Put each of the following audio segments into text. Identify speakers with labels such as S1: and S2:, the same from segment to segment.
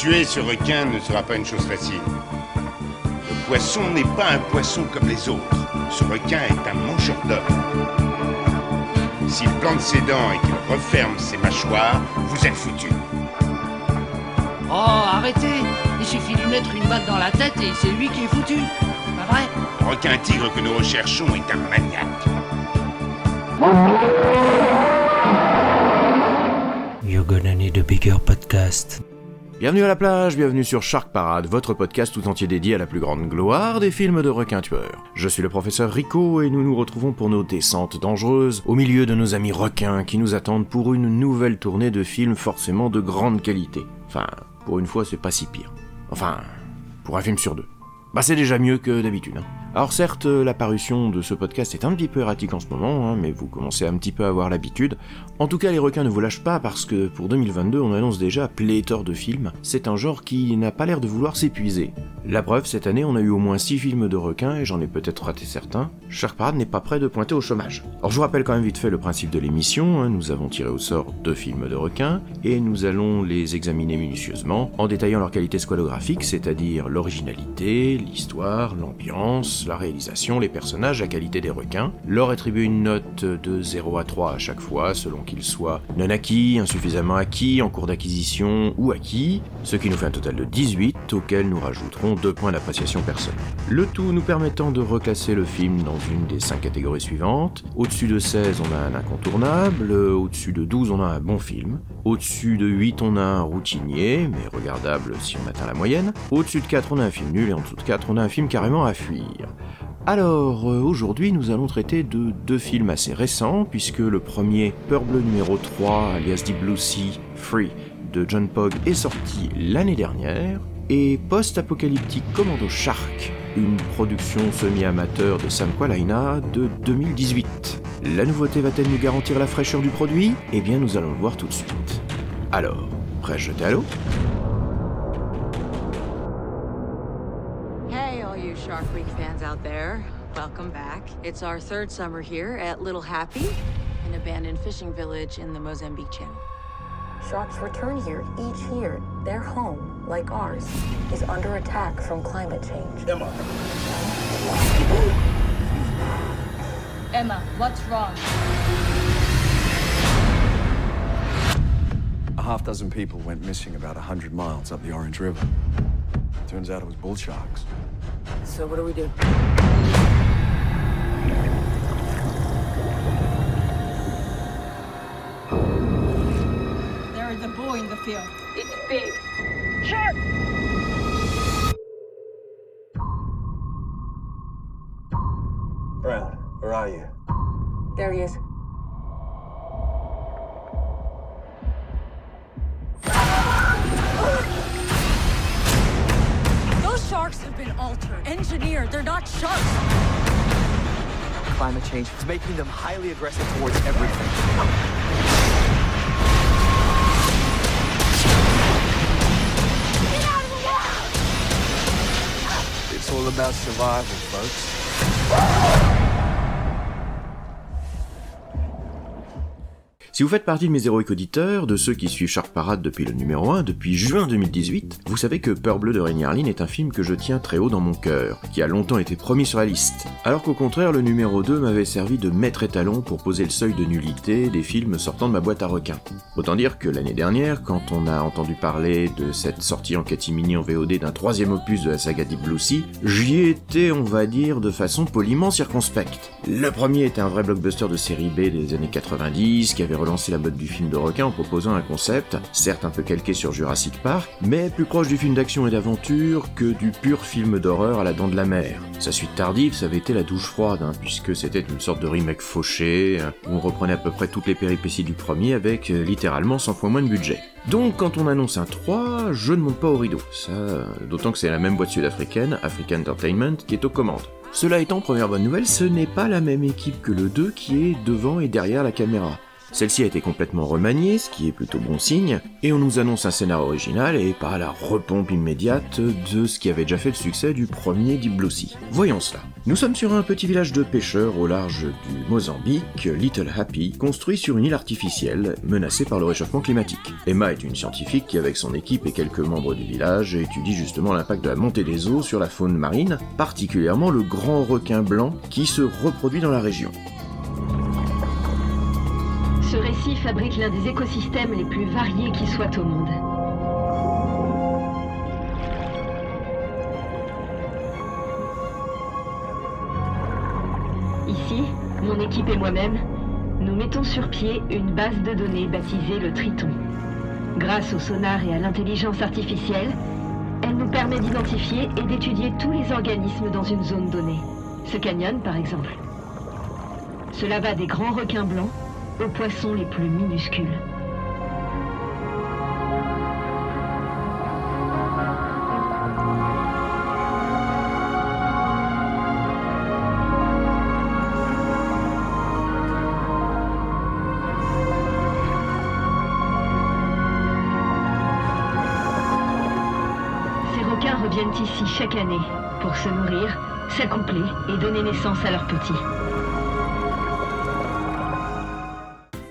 S1: Tuer ce requin ne sera pas une chose facile. Le poisson n'est pas un poisson comme les autres. Ce requin est un mangeur d'hommes. S'il plante ses dents et qu'il referme ses mâchoires, vous êtes foutus.
S2: Oh, arrêtez Il suffit de lui mettre une balle dans la tête et c'est lui qui est foutu. Pas vrai?
S1: Le requin tigre que nous recherchons est un maniaque.
S3: You're gonna need a bigger podcast.
S4: Bienvenue à la plage, bienvenue sur Shark Parade, votre podcast tout entier dédié à la plus grande gloire des films de requins tueurs. Je suis le professeur Rico et nous nous retrouvons pour nos descentes dangereuses au milieu de nos amis requins qui nous attendent pour une nouvelle tournée de films forcément de grande qualité. Enfin, pour une fois, c'est pas si pire. Enfin, pour un film sur deux. Bah c'est déjà mieux que d'habitude. Hein. Alors certes, la parution de ce podcast est un petit peu erratique en ce moment, hein, mais vous commencez un petit peu à avoir l'habitude. En tout cas, les requins ne vous lâchent pas parce que pour 2022, on annonce déjà pléthore de films. C'est un genre qui n'a pas l'air de vouloir s'épuiser. La preuve, cette année, on a eu au moins 6 films de requins et j'en ai peut-être raté certains. Parade n'est pas prêt de pointer au chômage. Alors je vous rappelle quand même vite fait le principe de l'émission. Hein. Nous avons tiré au sort deux films de requins et nous allons les examiner minutieusement en détaillant leur qualité squalographique, c'est-à-dire l'originalité, l'histoire, l'ambiance, la réalisation, les personnages, la qualité des requins, leur attribuer une note de 0 à 3 à chaque fois, selon qu'ils soient non acquis, insuffisamment acquis, en cours d'acquisition ou acquis, ce qui nous fait un total de 18, auquel nous rajouterons 2 points d'appréciation personnelle. Le tout nous permettant de reclasser le film dans une des 5 catégories suivantes. Au-dessus de 16, on a un incontournable, au-dessus de 12, on a un bon film, au-dessus de 8, on a un routinier, mais regardable si on atteint la moyenne, au-dessus de 4, on a un film nul, et en dessous de 4, on a un film carrément à fuir. Alors, euh, aujourd'hui, nous allons traiter de deux films assez récents, puisque le premier, Bleu numéro 3, alias Deep Blue Sea, Free, de John Pogg, est sorti l'année dernière, et Post-Apocalyptic Commando Shark, une production semi-amateur de Sam Qualaina de 2018. La nouveauté va-t-elle nous garantir la fraîcheur du produit? Eh bien, nous allons le voir tout de suite. Alors, prêt à jeter à l'eau
S5: all you Shark Week fans out there. Welcome back. It's our third summer here at Little Happy, an abandoned fishing village in the Mozambique Channel.
S6: Sharks return here each year. Their home, like ours, is under attack from climate change.
S7: Emma. Emma, what's wrong?
S8: A half dozen people went missing about 100 miles up the Orange River. Turns out it was bull sharks.
S6: So what do we do?
S7: There is a boy in the field.
S6: It's big.
S8: Brown,
S9: Climate change is making them highly aggressive towards everything. It's all about survival, folks.
S4: Si vous faites partie de mes héroïques auditeurs, de ceux qui suivent Shark Parade depuis le numéro 1, depuis juin 2018, vous savez que Peur Bleu de Rainier Arline est un film que je tiens très haut dans mon cœur, qui a longtemps été promis sur la liste. Alors qu'au contraire, le numéro 2 m'avait servi de maître étalon pour poser le seuil de nullité des films sortant de ma boîte à requins. Autant dire que l'année dernière, quand on a entendu parler de cette sortie en catimini en VOD d'un troisième opus de la saga Deep Blue Sea, j'y étais, on va dire, de façon poliment circonspecte. Le premier était un vrai blockbuster de série B des années 90, qui avait relancé la mode du film de requin en proposant un concept, certes un peu calqué sur Jurassic Park, mais plus proche du film d'action et d'aventure que du pur film d'horreur à la dent de la mer. Sa suite tardive, ça avait été la douche froide, hein, puisque c'était une sorte de remake fauché, où on reprenait à peu près toutes les péripéties du premier avec euh, littéralement 100 fois moins de budget. Donc quand on annonce un 3, je ne monte pas au rideau, ça, d'autant que c'est la même boîte sud-africaine, African Entertainment, qui est aux commandes. Cela étant, première bonne nouvelle, ce n'est pas la même équipe que le 2 qui est devant et derrière la caméra. Celle-ci a été complètement remaniée, ce qui est plutôt bon signe, et on nous annonce un scénario original et pas la repompe immédiate de ce qui avait déjà fait le succès du premier Deep. Voyons cela. Nous sommes sur un petit village de pêcheurs au large du Mozambique, Little Happy, construit sur une île artificielle menacée par le réchauffement climatique. Emma est une scientifique qui, avec son équipe et quelques membres du village, étudie justement l'impact de la montée des eaux sur la faune marine, particulièrement le grand requin blanc qui se reproduit dans la région.
S10: Ce récit fabrique l'un des écosystèmes les plus variés qui soient au monde. Ici, mon équipe et moi-même, nous mettons sur pied une base de données baptisée le Triton. Grâce au sonar et à l'intelligence artificielle, elle nous permet d'identifier et d'étudier tous les organismes dans une zone donnée. Ce canyon, par exemple. Cela va des grands requins blancs aux poissons les plus minuscules. Ces requins reviennent ici chaque année pour se nourrir, s'accoupler et donner naissance à leurs petits.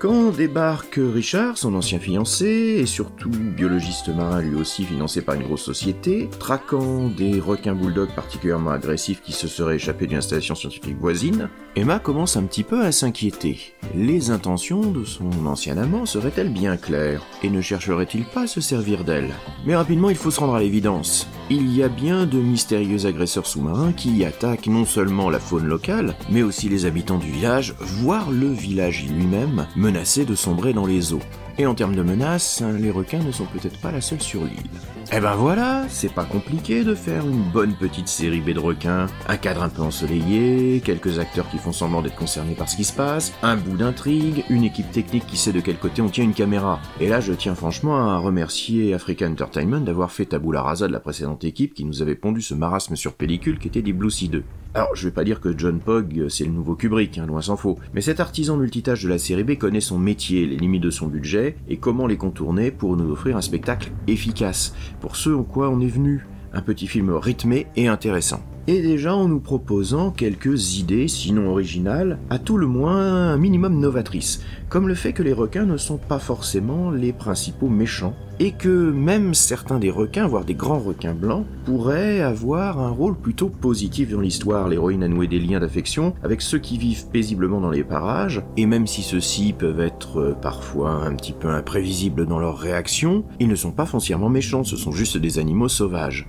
S4: Quand débarque Richard, son ancien fiancé, et surtout biologiste marin lui aussi financé par une grosse société, traquant des requins bulldogs particulièrement agressifs qui se seraient échappés d'une installation scientifique voisine, Emma commence un petit peu à s'inquiéter. Les intentions de son ancien amant seraient-elles bien claires? Et ne chercherait-il pas à se servir d'elle Mais rapidement, il faut se rendre à l'évidence. Il y a bien de mystérieux agresseurs sous-marins qui attaquent non seulement la faune locale, mais aussi les habitants du village, voire le village lui-même, menacé de sombrer dans les eaux. Et en termes de menaces, les requins ne sont peut-être pas la seule sur l'île. Eh ben voilà, c'est pas compliqué de faire une bonne petite série B de requins, un cadre un peu ensoleillé, quelques acteurs qui font semblant d'être concernés par ce qui se passe, un bout d'intrigue, une équipe technique qui sait de quel côté on tient une caméra. Et là, je tiens franchement à remercier Africa Entertainment d'avoir fait tabula rasa de la précédente équipe qui nous avait pondu ce marasme sur pellicule qui était Deep Blue Sea 2. Alors, je vais pas dire que John Pogg, c'est le nouveau Kubrick, hein, loin s'en faut, mais cet artisan multitâche de la série B connaît son métier, les limites de son budget, et comment les contourner pour nous offrir un spectacle efficace, pour ce en quoi on est venu, un petit film rythmé et intéressant. Et déjà en nous proposant quelques idées, sinon originales, à tout le moins un minimum novatrices, comme le fait que les requins ne sont pas forcément les principaux méchants, et que même certains des requins, voire des grands requins blancs, pourraient avoir un rôle plutôt positif dans l'histoire. L'héroïne a noué des liens d'affection avec ceux qui vivent paisiblement dans les parages, et même si ceux-ci peuvent être euh, parfois un petit peu imprévisibles dans leurs réactions, ils ne sont pas foncièrement méchants, ce sont juste des animaux sauvages.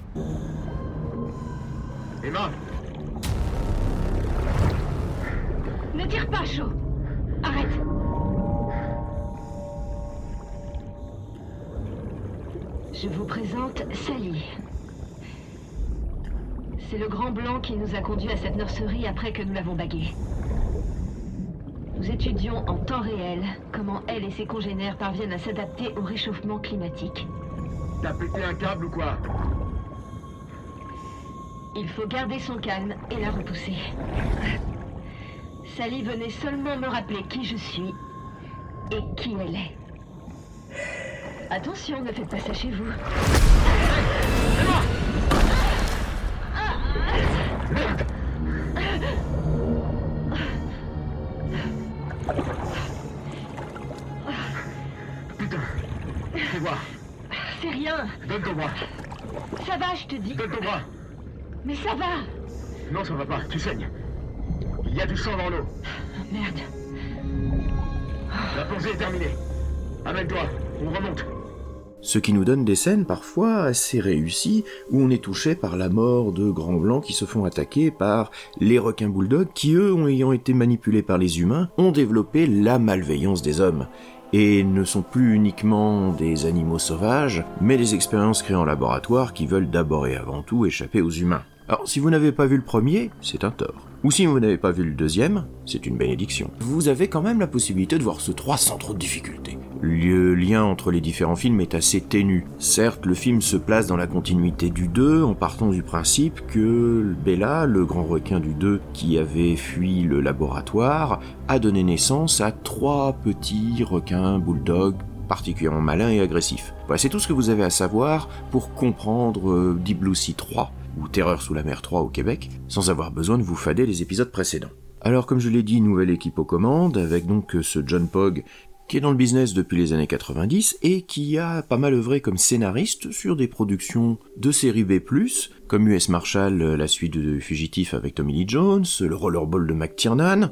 S10: Ne tire pas, chaud Arrête Je vous présente Sally. C'est le grand blanc qui nous a conduits à cette nurserie après que nous l'avons bagué. Nous étudions en temps réel comment elle et ses congénères parviennent à s'adapter au réchauffement climatique.
S9: T'as pété un câble ou quoi?
S10: Il faut garder son calme et la repousser. Sally venait seulement me rappeler qui je suis et qui elle est. Attention, ne faites pas ça chez vous.
S9: Putain Fais voir
S10: C'est rien.
S9: Donne ton bras
S10: Ça va, je te dis.
S9: Donne ton bras
S10: Mais ça va.
S9: Non, ça va pas, tu saignes. Il y a du sang dans l'eau.
S10: Merde.
S9: La plongée est terminée. Amène-toi, on remonte.
S4: Ce qui nous donne des scènes parfois assez réussies où on est touché par la mort de grands blancs qui se font attaquer par les requins bulldogs qui, eux, ont- ayant été manipulés par les humains, ont développé la malveillance des hommes et ne sont plus uniquement des animaux sauvages, mais des expériences créées en laboratoire qui veulent d'abord et avant tout échapper aux humains. Alors si vous n'avez pas vu le premier, c'est un tort. Ou si vous n'avez pas vu le deuxième, c'est une bénédiction. Vous avez quand même la possibilité de voir ce 3 sans trop de difficultés. Le lien entre les différents films est assez ténu. Certes, le film se place dans la continuité du 2 en partant du principe que Bella, le grand requin du 2 qui avait fui le laboratoire, a donné naissance à trois petits requins bulldogs particulièrement malins et agressifs. Voilà, c'est tout ce que vous avez à savoir pour comprendre euh, Deep Blue Sea 3 ou Terreur sous la mer 3 au Québec, sans avoir besoin de vous fader les épisodes précédents. Alors comme je l'ai dit, nouvelle équipe aux commandes, avec donc ce John Pogg qui est dans le business depuis les années 90 et qui a pas mal œuvré comme scénariste sur des productions de série B+, comme US Marshall, la suite de Fugitif avec Tommy Lee Jones, le Rollerball de McTiernan,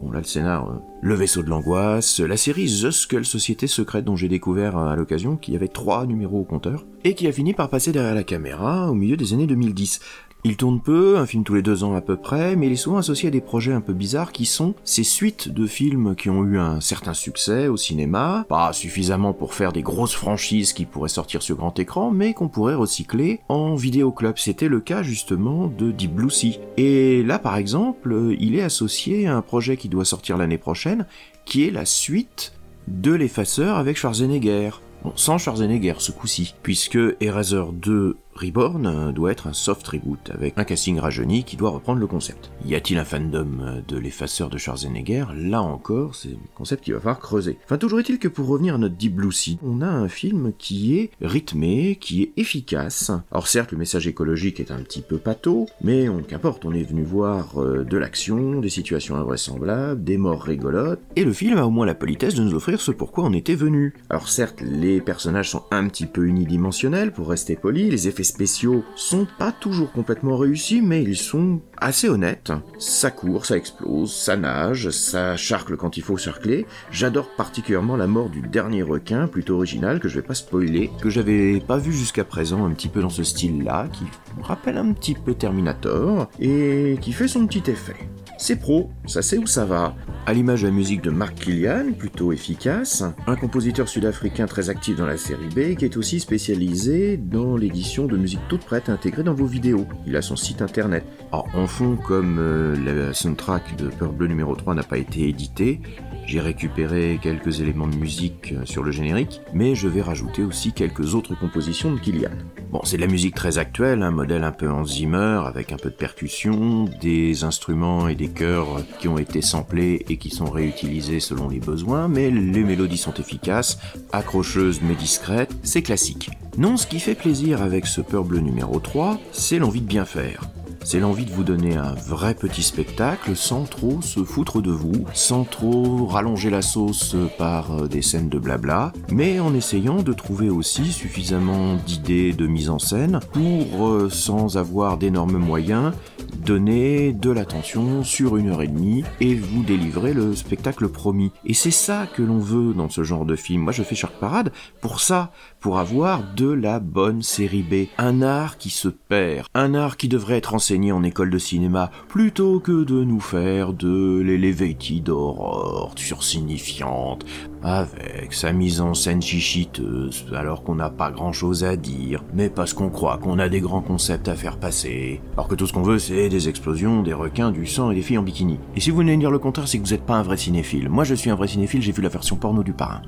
S4: Bon là le scénar, euh, Le vaisseau de l'angoisse, la série The Skull Société secrète dont j'ai découvert à l'occasion qu'il y avait trois numéros au compteur, et qui a fini par passer derrière la caméra au milieu des années 2010. Il tourne peu, un film tous les deux ans à peu près, mais il est souvent associé à des projets un peu bizarres qui sont ces suites de films qui ont eu un certain succès au cinéma, pas suffisamment pour faire des grosses franchises qui pourraient sortir sur grand écran, mais qu'on pourrait recycler en vidéoclub. C'était le cas justement de Deep Blue Sea. Et là par exemple, il est associé à un projet qui doit sortir l'année prochaine, qui est la suite de l'effaceur avec Schwarzenegger. Bon, sans Schwarzenegger ce coup-ci, puisque Eraser 2 Reborn doit être un soft reboot avec un casting rajeuni qui doit reprendre le concept. Y a-t-il un fandom de l'effaceur de Schwarzenegger? Là encore, c'est un concept qu'il va falloir creuser. Enfin, toujours est-il que pour revenir à notre Deep Blue Sea, on a un film qui est rythmé, qui est efficace. Alors certes, le message écologique est un petit peu pâteau, mais on qu'importe, on est venu voir euh, de l'action, des situations invraisemblables, des morts rigolotes, et le film a au moins la politesse de nous offrir ce pourquoi on était venu. Alors certes, les personnages sont un petit peu unidimensionnels, pour rester poli, les effets spéciaux sont pas toujours complètement réussis, mais ils sont assez honnêtes. Ça court, ça explose, ça nage, ça charcle quand il faut charcler. J'adore particulièrement la mort du dernier requin, plutôt original, que je vais pas spoiler, que j'avais pas vu jusqu'à présent, un petit peu dans ce style-là, qui me rappelle un petit peu Terminator, et qui fait son petit effet. C'est pro, ça sait où ça va. À l'image de la musique de Mark Killian, plutôt efficace, un compositeur sud-africain très actif dans la série B, qui est aussi spécialisé dans l'édition de musique toute prête intégrée dans vos vidéos. Il a son site internet. Alors, en fond, comme euh, soundtrack de Peur Bleu numéro 3 n'a pas été édité, j'ai récupéré quelques éléments de musique euh, sur le générique, mais je vais rajouter aussi quelques autres compositions de Killian. Bon, c'est de la musique très actuelle, un modèle un peu en Zimmer, avec un peu de percussion, des instruments et des chœurs qui ont été samplés et qui sont réutilisés selon les besoins, mais les mélodies sont efficaces, accrocheuses mais discrètes, c'est classique. Non, ce qui fait plaisir avec ce Peur Bleu numéro 3, c'est l'envie de bien faire. C'est l'envie de vous donner un vrai petit spectacle sans trop se foutre de vous, sans trop rallonger la sauce par euh, des scènes de blabla, mais en essayant de trouver aussi suffisamment d'idées de mise en scène pour, euh, sans avoir d'énormes moyens, donner de l'attention sur une heure et demie et vous délivrer le spectacle promis. Et c'est ça que l'on veut dans ce genre de film. Moi je fais Shark Parade pour ça, pour avoir de la bonne série B. Un art qui se perd, un art qui devrait être enseigné en école de cinéma plutôt que de nous faire de l'elevated horror sursignifiante avec sa mise en scène chichiteuse alors qu'on n'a pas grand chose à dire, mais parce qu'on croit qu'on a des grands concepts à faire passer, alors que tout ce qu'on veut c'est des explosions, des requins, du sang et des filles en bikini. Et si vous venez dire le contraire, c'est que vous n'êtes pas un vrai cinéphile. Moi je suis un vrai cinéphile, j'ai vu la version porno du parrain.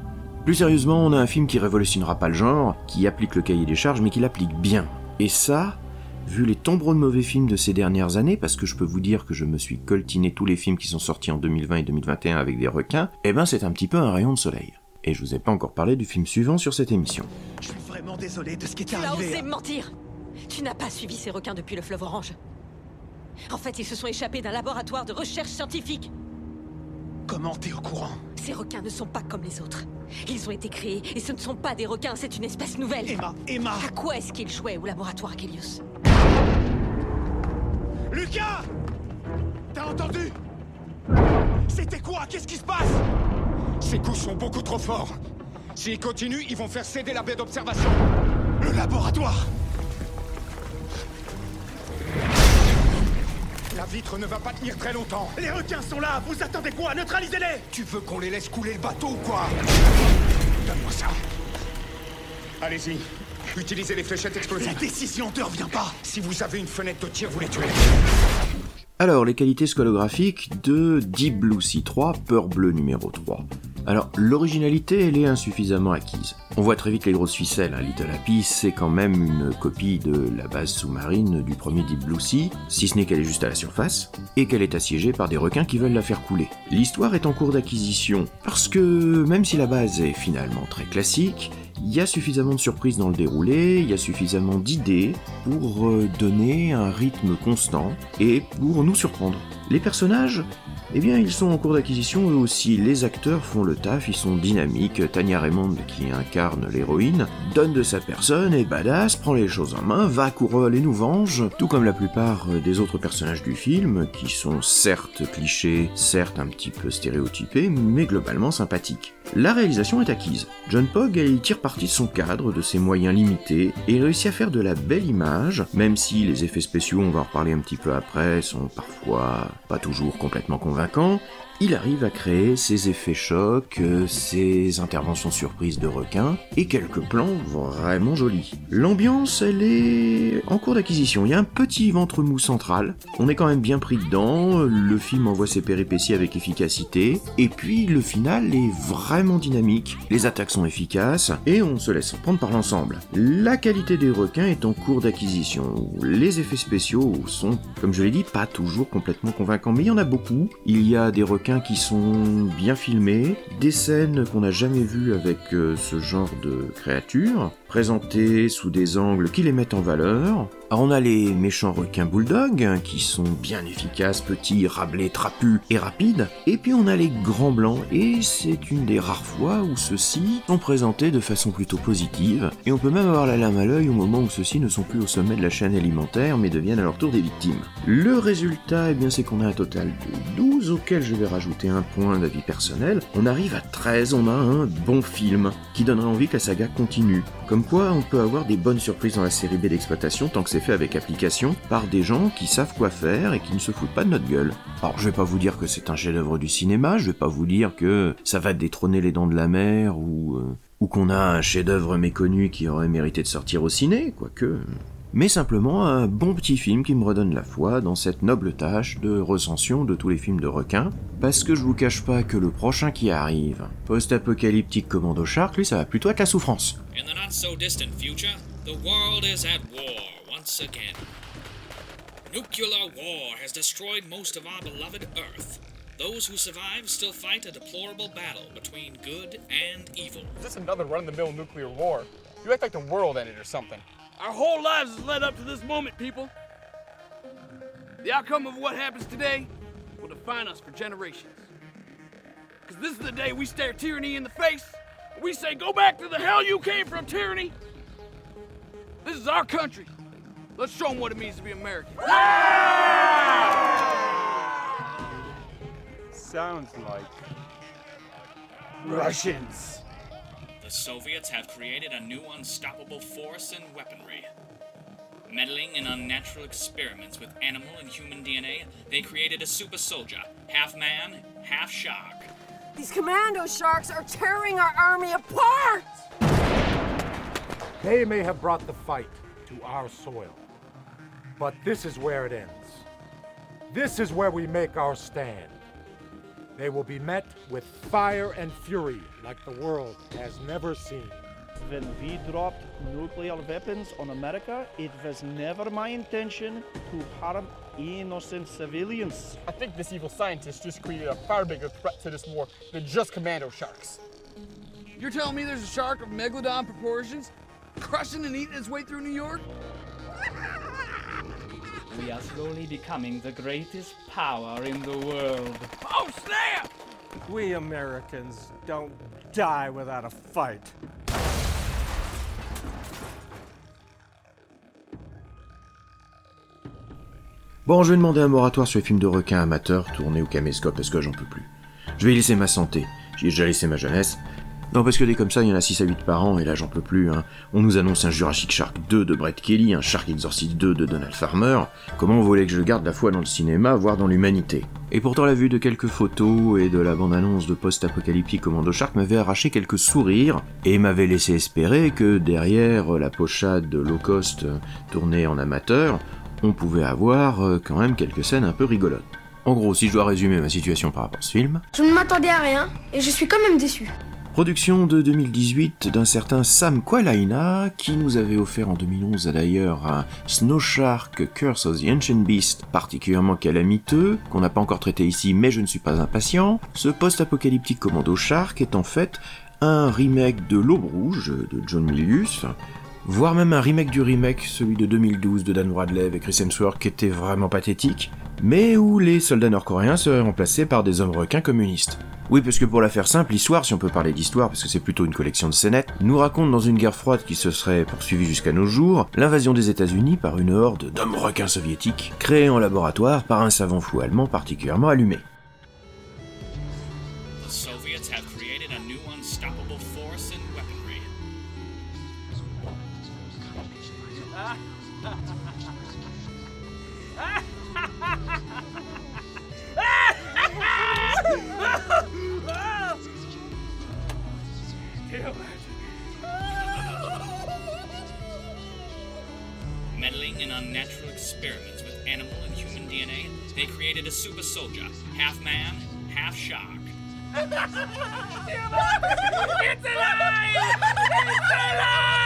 S4: Plus sérieusement, on a un film qui révolutionnera pas le genre, qui applique le cahier des charges, mais qui l'applique bien. Et ça, vu les tombereaux de mauvais films de ces dernières années, parce que je peux vous dire que je me suis coltiné tous les films qui sont sortis en 2020 et 2021 avec des requins, eh ben c'est un petit peu un rayon de soleil. Et je vous ai pas encore parlé du film suivant sur cette émission.
S9: Je suis vraiment désolé de ce qui est
S11: Tu as
S9: arrivé.
S11: osé me mentir Tu n'as pas suivi ces requins depuis le fleuve orange. En fait, ils se sont échappés d'un laboratoire de recherche scientifique.
S9: Comment t'es au courant?
S11: Ces requins ne sont pas comme les autres. Ils ont été créés et ce ne sont pas des requins, c'est une espèce nouvelle.
S9: Emma, Emma
S11: À quoi est-ce qu'ils jouaient au laboratoire Akelius
S9: Lucas T'as entendu C'était quoi? Qu'est-ce qui se passe?
S12: Ces coups sont beaucoup trop forts. S'ils continuent, ils vont faire céder la baie d'observation.
S9: Le laboratoire
S12: La vitre ne va pas tenir très longtemps.
S9: Les requins sont là Vous attendez quoi? Neutralisez-les
S12: Tu veux qu'on les laisse couler le bateau ou quoi? Donne-moi ça. Allez-y. Utilisez les fléchettes
S9: La
S12: explosives.
S9: décision ne revient pas
S12: Si vous avez une fenêtre de tir, vous les tuez.
S4: Alors, les qualités scolographiques de Deep Blue Sea 3, Peur Bleu numéro 3. Alors, l'originalité, elle est insuffisamment acquise. On voit très vite les grosses ficelles, hein. Little Happy, c'est quand même une copie de la base sous-marine du premier Deep Blue Sea, si ce n'est qu'elle est juste à la surface, et qu'elle est assiégée par des requins qui veulent la faire couler. L'histoire est en cours d'acquisition, parce que même si la base est finalement très classique, il y a suffisamment de surprises dans le déroulé, il y a suffisamment d'idées pour euh, donner un rythme constant et pour nous surprendre. Les personnages eh bien, ils sont en cours d'acquisition eux aussi. Les acteurs font le taf, ils sont dynamiques. Tania Raymond, qui incarne l'héroïne, donne de sa personne, est badass, prend les choses en main, va à Courol et nous venge, tout comme la plupart des autres personnages du film, qui sont certes clichés, certes un petit peu stéréotypés, mais globalement sympathiques. La réalisation est acquise. John Pogg, il tire parti de son cadre, de ses moyens limités, et réussit à faire de la belle image, même si les effets spéciaux, on va en reparler un petit peu après, sont parfois pas toujours complètement convaincants, il arrive à créer ses effets chocs, ses interventions surprises de requins et quelques plans vraiment jolis. L'ambiance, elle est en cours d'acquisition. Il y a un petit ventre mou central. On est quand même bien pris dedans. Le film envoie ses péripéties avec efficacité. Et puis le final est vraiment dynamique. Les attaques sont efficaces et on se laisse prendre par l'ensemble. La qualité des requins est en cours d'acquisition. Les effets spéciaux sont, comme je l'ai dit, pas toujours complètement convaincants, mais il y en a beaucoup. Il y a des requins qui sont bien filmés, des scènes qu'on n'a jamais vues avec euh, ce genre de créatures, présentées sous des angles qui les mettent en valeur, on a les méchants requins bulldog, hein, qui sont bien efficaces, petits, rablés, trapus et rapides. Et puis on a les grands blancs, et c'est une des rares fois où ceux-ci sont présentés de façon plutôt positive. Et on peut même avoir la lame à l'œil au moment où ceux-ci ne sont plus au sommet de la chaîne alimentaire, mais deviennent à leur tour des victimes. Le résultat, eh bien, c'est qu'on a un total de 12, auquel je vais rajouter un point d'avis personnel. On arrive à 13, on a un bon film, qui donnerait envie que la saga continue. Comme quoi, on peut avoir des bonnes surprises dans la série B d'exploitation tant que c'est fait avec application par des gens qui savent quoi faire et qui ne se foutent pas de notre gueule. Alors je vais pas vous dire que c'est un chef-d'œuvre du cinéma, je vais pas vous dire que ça va détrôner les dents de la mer ou euh, ou qu'on a un chef-d'œuvre méconnu qui aurait mérité de sortir au ciné, quoique mais simplement un bon petit film qui me redonne la foi dans cette noble tâche de recension de tous les films de requins, parce que je vous cache pas que le prochain qui arrive, post-apocalyptique Commando Shark, lui ça va plutôt être la souffrance.
S13: In the not so distant future, the world is at war once again. Nuclear war has destroyed most of our beloved Earth. Those who survive still fight a deplorable battle between good and evil.
S14: Is this another run-of-the-mill nuclear war? You act like the world ended or something.
S15: Our whole lives has led up to this moment, people. The outcome of what happens today will define us for generations. Because this is the day we stare tyranny in the face. We say, go back to the hell you came from, tyranny. This is our country. Let's show them what it means to be American.
S14: Sounds like Russians.
S13: The Soviets have created a new unstoppable force in weaponry. Meddling in unnatural experiments with animal and human DNA, they created a super soldier, half man, half shark.
S16: These commando sharks are tearing our army apart!
S17: They may have brought the fight to our soil, but this is where it ends. This is where we make our stand. They will be met with fire and fury like the world has never seen.
S18: When we dropped nuclear weapons on America, it was never my intention to harm innocent civilians.
S14: I think this evil scientist just created a far bigger threat to this war than just commando sharks.
S15: You're telling me there's a shark of megalodon proportions crushing and eating its way through New York?
S19: We are slowly becoming the greatest power in the world.
S15: Oh, snap!
S17: We Americans don't die without a fight.
S4: Bon, je vais demander un moratoire sur les films de requins amateurs tournés au caméscope parce que j'en peux plus. Je vais y laisser ma santé. J'y ai déjà laissé ma jeunesse. Non, parce que des comme ça, il y en a 6 à 8 par an, et là j'en peux plus. Hein. On nous annonce un Jurassic Shark 2 de Brett Kelly, un Shark Exorcist 2 de Donald Farmer. Comment voulez que je garde la foi dans le cinéma, voire dans l'humanité? Et pourtant la vue de quelques photos et de la bande-annonce de post-apocalyptique Commando Shark m'avait arraché quelques sourires, et m'avait laissé espérer que derrière la pochade low cost tournée en amateur, on pouvait avoir euh, quand même quelques scènes un peu rigolotes. En gros, si je dois résumer ma situation par rapport à ce film,
S16: Je ne m'attendais à rien et je suis quand même déçu.
S4: Production de 2018 d'un certain Sam Qualaina, qui nous avait offert en 2011 d'ailleurs un Snow Shark Curse of the Ancient Beast particulièrement calamiteux, qu'on n'a pas encore traité ici mais je ne suis pas impatient. Ce post-apocalyptique Commando Shark est en fait un remake de L'Aube Rouge de John Milius, voire même un remake du remake, celui de 2012 de Dan Bradley avec Chris Hemsworth qui était vraiment pathétique, mais où les soldats nord-coréens seraient remplacés par des hommes requins communistes. Oui, parce que pour la faire simple, l'histoire, si on peut parler d'histoire, parce que c'est plutôt une collection de scénettes, nous raconte dans une guerre froide qui se serait poursuivie jusqu'à nos jours, l'invasion des États-Unis par une horde d'hommes requins soviétiques, créés en laboratoire par un savant fou allemand particulièrement allumé.
S13: Created a super soldier, half man, half shark.
S9: It's alive! It's
S4: Alors,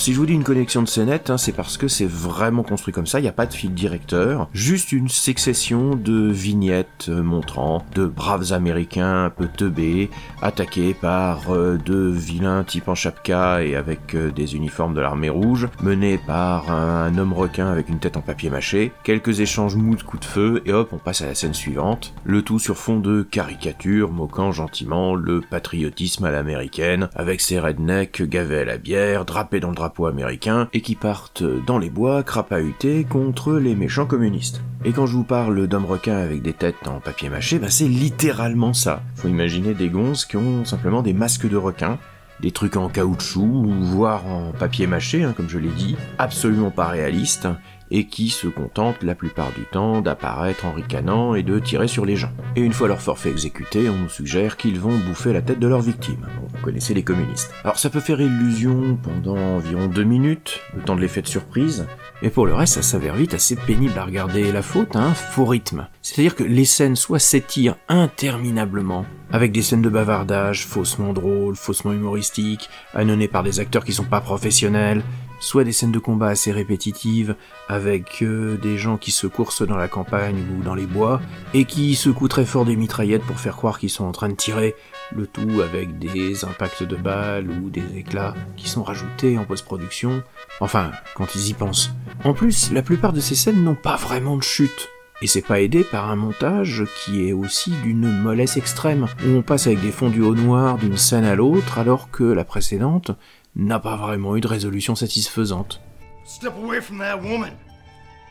S4: si je vous dis une connexion de scénettes, hein, c'est parce que c'est vraiment construit comme ça, il n'y a pas de fil directeur, juste une succession de vignettes euh, montrant de braves américains un peu teubés, attaqués par euh, deux vilains types en chapka et avec euh, des uniformes de l'armée rouge, menés par un, homme requin avec une tête en papier mâché, quelques échanges mous de coups de feu, et hop, on passe à la scène suivante, le tout sur fond de caricatures moquant gentiment le patriotisme à l'américaine, avec ses rednecks gavés à la bière, drapés dans le drapeau américain et qui partent dans les bois crapahutés contre les méchants communistes. Et quand je vous parle d'hommes requins avec des têtes en papier mâché, bah c'est littéralement ça. Faut imaginer des gonzes qui ont simplement des masques de requins, des trucs en caoutchouc, voire en papier mâché, hein, comme je l'ai dit, absolument pas réalistes, et qui se contentent la plupart du temps d'apparaître en ricanant et de tirer sur les gens. Et une fois leur forfait exécuté, on nous suggère qu'ils vont bouffer la tête de leur victime. Bon, vous connaissez les communistes. Alors ça peut faire illusion pendant environ deux minutes, le temps de l'effet de surprise, mais pour le reste, ça s'avère vite assez pénible à regarder. La faute a un faux rythme. C'est-à-dire que les scènes soit s'étirent interminablement, avec des scènes de bavardage faussement drôles, faussement humoristiques, annonnées par des acteurs qui sont pas professionnels, soit des scènes de combat assez répétitives, avec euh, des gens qui se coursent dans la campagne ou dans les bois, et qui secouent très fort des mitraillettes pour faire croire qu'ils sont en train de tirer, le tout avec des impacts de balles ou des éclats qui sont rajoutés en post-production, enfin, quand ils y pensent. En plus, la plupart de ces scènes n'ont pas vraiment de chute. Et c'est pas aidé par un montage qui est aussi d'une mollesse extrême, où on passe avec des fondus au noir d'une scène à l'autre, alors que la précédente n'a pas vraiment eu de résolution satisfaisante.
S9: Step away from that woman,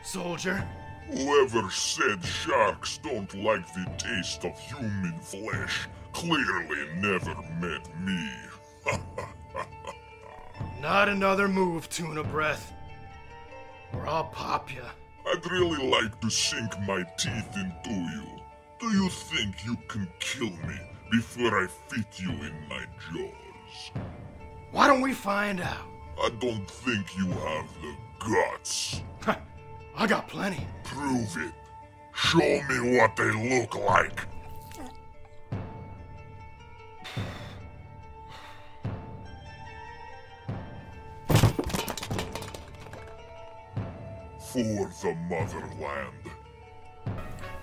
S9: soldier.
S12: Whoever said sharks don't like the taste of human flesh clearly never met me.
S9: Not another move, tuna breath. Or I'll pop ya.
S12: I'd really like to sink my teeth into you. Do you think you can kill me before I fit you in my jaws?
S9: Why don't we find out?
S12: I don't think you have the guts.
S9: I got plenty.
S12: Prove it. Show me what they look like. For the motherland.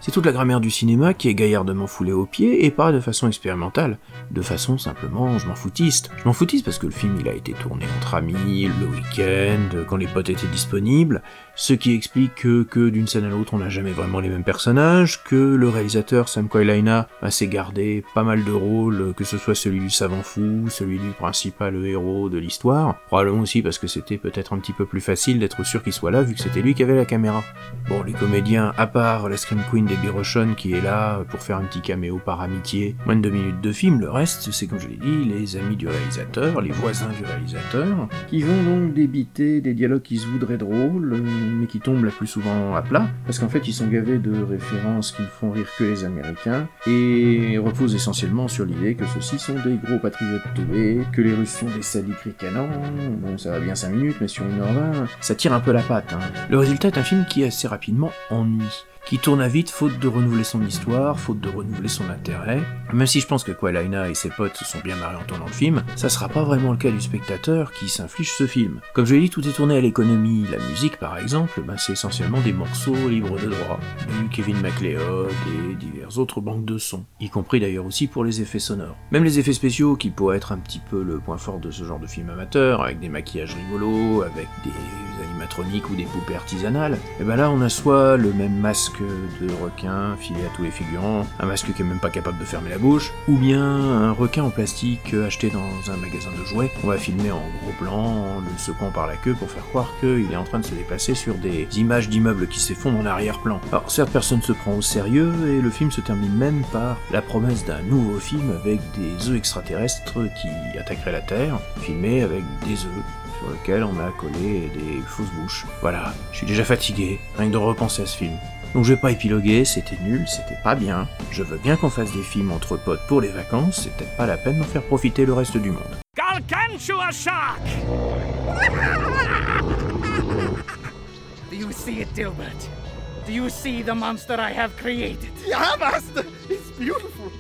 S4: C'est toute la grammaire du cinéma qui est gaillardement foulée aux pieds et pas de façon expérimentale, de façon simplement je m'en foutiste. Je m'en foutiste parce que le film il a été tourné entre amis, le week-end, quand les potes étaient disponibles, ce qui explique que, d'une scène à l'autre on n'a jamais vraiment les mêmes personnages, que le réalisateur Sam Koilaina a s'est gardé pas mal de rôles, que ce soit celui du savant fou, celui du principal héros de l'histoire, probablement aussi parce que c'était peut-être un petit peu plus facile d'être sûr qu'il soit là vu que c'était lui qui avait la caméra. Bon, les comédiens, à part la Scream Queen des Russian qui est là pour faire un petit caméo par amitié. Moins de deux minutes de film, le reste, c'est comme je l'ai dit, les amis du réalisateur, les voisins du réalisateur, qui vont donc débiter des dialogues qui se voudraient drôles, mais qui tombent la plus souvent à plat, parce qu'en fait ils sont gavés de références qui ne font rire que les Américains, et reposent essentiellement sur l'idée que ceux-ci sont des gros patriotes teubés, que les Russes sont des sadiques ricanants, bon ça va bien 5 minutes, mais sur 1h20, ça tire un peu la patte. Hein. Le résultat est un film qui assez rapidement ennuie qui tourne à vite faute de renouveler son histoire, faute de renouveler son intérêt. Même si je pense que Qualaina et ses potes se sont bien marrés en tournant le film, ça sera pas vraiment le cas du spectateur qui s'inflige ce film. Comme je l'ai dit, tout est tourné à l'économie. La musique, par exemple, ben, c'est essentiellement des morceaux libres de droit, du Kevin MacLeod et divers autres banques de sons, y compris d'ailleurs aussi pour les effets sonores. Même les effets spéciaux, qui pourraient être un petit peu le point fort de ce genre de film amateur, avec des maquillages rigolos, avec des animatroniques ou des poupées artisanales, et ben là on a soit le même masque de requin filé à tous les figurants, un masque qui est même pas capable de fermer la bouche, ou bien un requin en plastique acheté dans un magasin de jouets qu'on va filmer en gros plan, en le secouant par la queue pour faire croire qu'il est en train de se déplacer sur des images d'immeubles qui s'effondrent en arrière-plan. Alors certes personne se prend au sérieux et le film se termine même par la promesse d'un nouveau film avec des œufs extraterrestres qui attaqueraient la Terre, filmé avec des œufs sur lesquels on a collé des fausses bouches. Voilà, je suis déjà fatigué, rien que de repenser à ce film. Donc je vais pas épiloguer, c'était nul, c'était pas bien. Je veux bien qu'on fasse des films entre potes pour les vacances, c'est peut-être pas la peine d'en faire profiter le reste du monde.
S20: Gargantua shark! Do you see it, Dilbert? Do you see the monster I have created?
S14: Yeah, master! It's beautiful!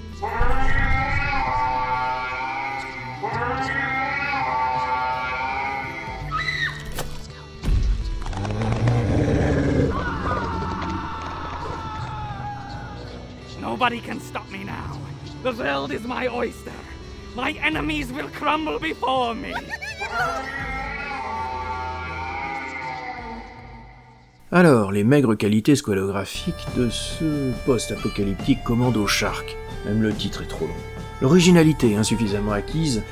S20: Nobody can stop me now. The world is my oyster. My enemies will crumble before me.
S4: Alors, les maigres qualités squalographiques de ce post-apocalyptique Commando Shark. Même le titre est trop long. L'originalité insuffisamment acquise,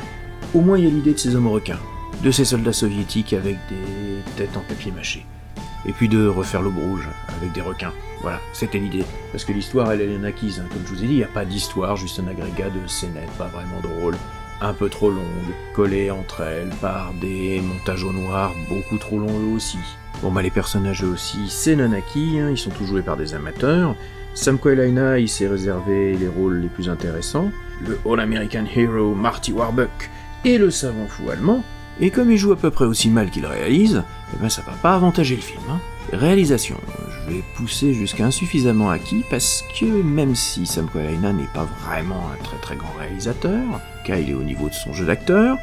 S4: au moins il y a l'idée de ces hommes requins, de ces soldats soviétiques avec des têtes en papier mâché et puis de refaire l'aube rouge avec des requins. Voilà, c'était l'idée. Parce que l'histoire, elle, est acquise. Hein. Comme je vous ai dit, il n'y a pas d'histoire, juste un agrégat de scénettes pas vraiment drôles, un peu trop longues, collées entre elles par des montages au noir beaucoup trop longs eux aussi. Bon bah les personnages eux aussi, c'est non hein. ils sont tous joués par des amateurs. Sam Quaylina, il s'est réservé les rôles les plus intéressants. Le All-American Hero Marty Warbuck et le savant fou allemand. Et comme il joue à peu près aussi mal qu'il réalise, eh ben ça va pas avantager le film. Hein. Réalisation, je vais pousser jusqu'à insuffisamment acquis parce que même si Sam Qualaina n'est pas vraiment un très très grand réalisateur, car il est au niveau de son jeu d'acteur,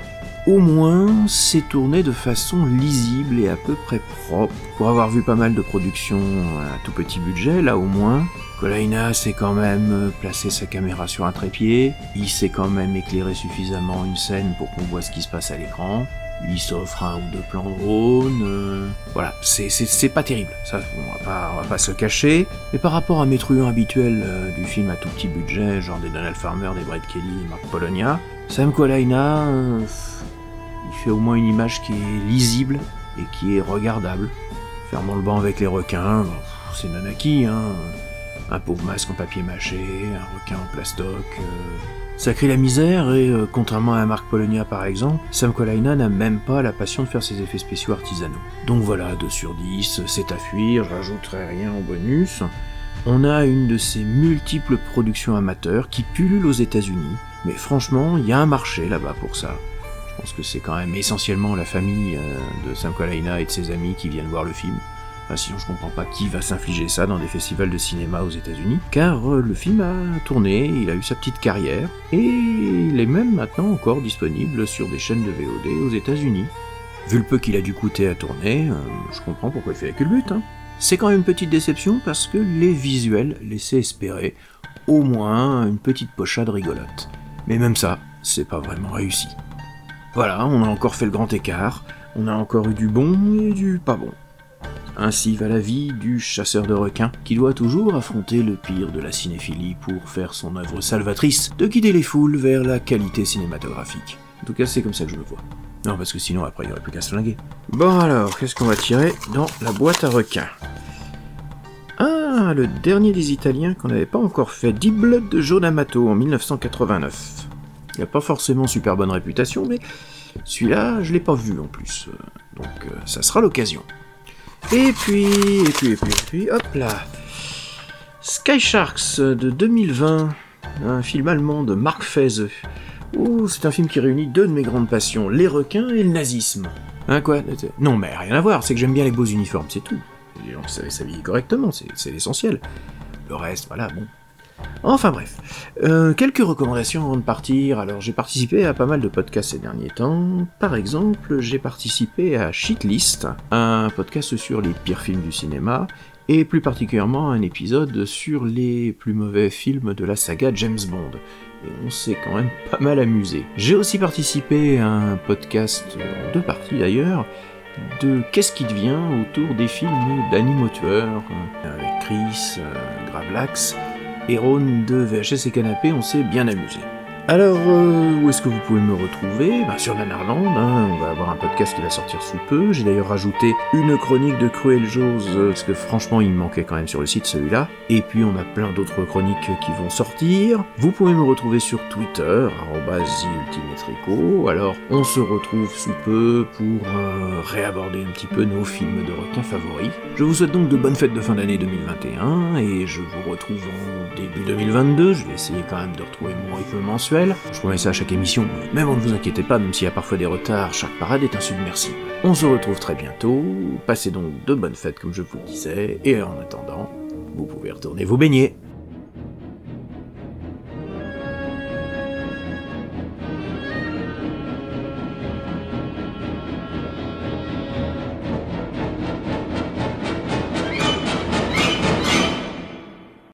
S4: au moins c'est tourné de façon lisible et à peu près propre. Pour avoir vu pas mal de productions à tout petit budget, là au moins, Kolaina sait quand même placer sa caméra sur un trépied, il sait quand même éclairer suffisamment une scène pour qu'on voit ce qui se passe à l'écran, il s'offre un ou deux plans drone. Euh, voilà, c'est pas terrible, ça on va pas, va pas se cacher. Mais par rapport à mes truands habituels euh, du film à tout petit budget, genre des Donald Farmer, des Brett Kelly, Mark Polonia, Sam Kolaina, euh, il fait au moins une image qui est lisible et qui est regardable. Fermons le banc avec les requins, c'est acquis, hein. Un pauvre masque en papier mâché, un requin en plastoc. Ça crée la misère et, euh, contrairement à Marc Polonia par exemple, Sam Kolaina n'a même pas la passion de faire ses effets spéciaux artisanaux. Donc voilà, 2 sur 10, c'est à fuir, je rajouterai rien en bonus. On a une de ces multiples productions amateurs qui pullulent aux États-Unis, mais franchement, il y a un marché là-bas pour ça. Je pense que c'est quand même essentiellement la famille euh, de Sam Kolaina et de ses amis qui viennent voir le film sinon je comprends pas qui va s'infliger ça dans des festivals de cinéma aux États-Unis, car euh, le film a tourné, il a eu sa petite carrière, et il est même maintenant encore disponible sur des chaînes de VOD aux États-Unis. Vu le peu qu'il a dû coûter à tourner, euh, je comprends pourquoi il fait le but. Hein. C'est quand même une petite déception parce que les visuels laissaient espérer au moins une petite pochade rigolote. Mais même ça, c'est pas vraiment réussi. Voilà, on a encore fait le grand écart, on a encore eu du bon et du pas bon. Ainsi va la vie du chasseur de requins, qui doit toujours affronter le pire de la cinéphilie pour faire son œuvre salvatrice de guider les foules vers la qualité cinématographique. En tout cas, c'est comme ça que je le vois. Non, parce que sinon, après, il n'y aurait plus qu'à se flinguer. Bon alors, qu'est-ce qu'on va tirer dans la boîte à requins? Ah, le dernier des Italiens qu'on n'avait pas encore fait, Deep Blood de Joe D'Amato en 1989. Il n'a pas forcément super bonne réputation, mais celui-là, je l'ai pas vu en plus. Donc euh, ça sera l'occasion. Et puis, et puis, et puis, et puis, hop là. Sky Sharks de 2020, un film allemand de Mark Feze. Oh, c'est un film qui réunit deux de mes grandes passions, les requins et le nazisme. Hein, quoi? Non, mais rien à voir, c'est que j'aime bien les beaux uniformes, c'est tout. Les gens s'habiller correctement, c'est l'essentiel. Le reste, voilà, bon. Enfin bref, Euh, quelques recommandations avant de partir. Alors j'ai participé à pas mal de podcasts ces derniers temps. Par exemple, j'ai participé à Shitlist, un podcast sur les pires films du cinéma, et plus particulièrement un épisode sur les plus mauvais films de la saga James Bond. Et on s'est quand même pas mal amusé. J'ai aussi participé à un podcast en deux parties d'ailleurs de Qu'est-ce qui devient autour des films d'animaux tueurs avec Chris, euh, Gravelax et Ron de VHS et Canapé, on s'est bien amusé. Alors, euh, où est-ce que vous pouvez me retrouver? Bah, Sur Nanarland, hein, on va avoir un podcast qui va sortir sous peu. J'ai d'ailleurs rajouté une chronique de Cruel Jaws, euh, parce que franchement, il me manquait quand même sur le site celui-là. Et puis, on a plein d'autres chroniques qui vont sortir. Vous pouvez me retrouver sur Twitter, @ultimetrico. Alors, on se retrouve sous peu pour euh, réaborder un petit peu nos films de requins favoris. Je vous souhaite donc de bonnes fêtes de fin d'année 2021, et je vous retrouve en début 2022. Je vais essayer quand même de retrouver mon rythme mensuel. Je promets ça à chaque émission, mais bon, ne vous inquiétez pas, même s'il y a parfois des retards, chaque parade est insubmersible. On se retrouve très bientôt, passez donc de bonnes fêtes comme je vous le disais, et en attendant, vous pouvez retourner vous baigner.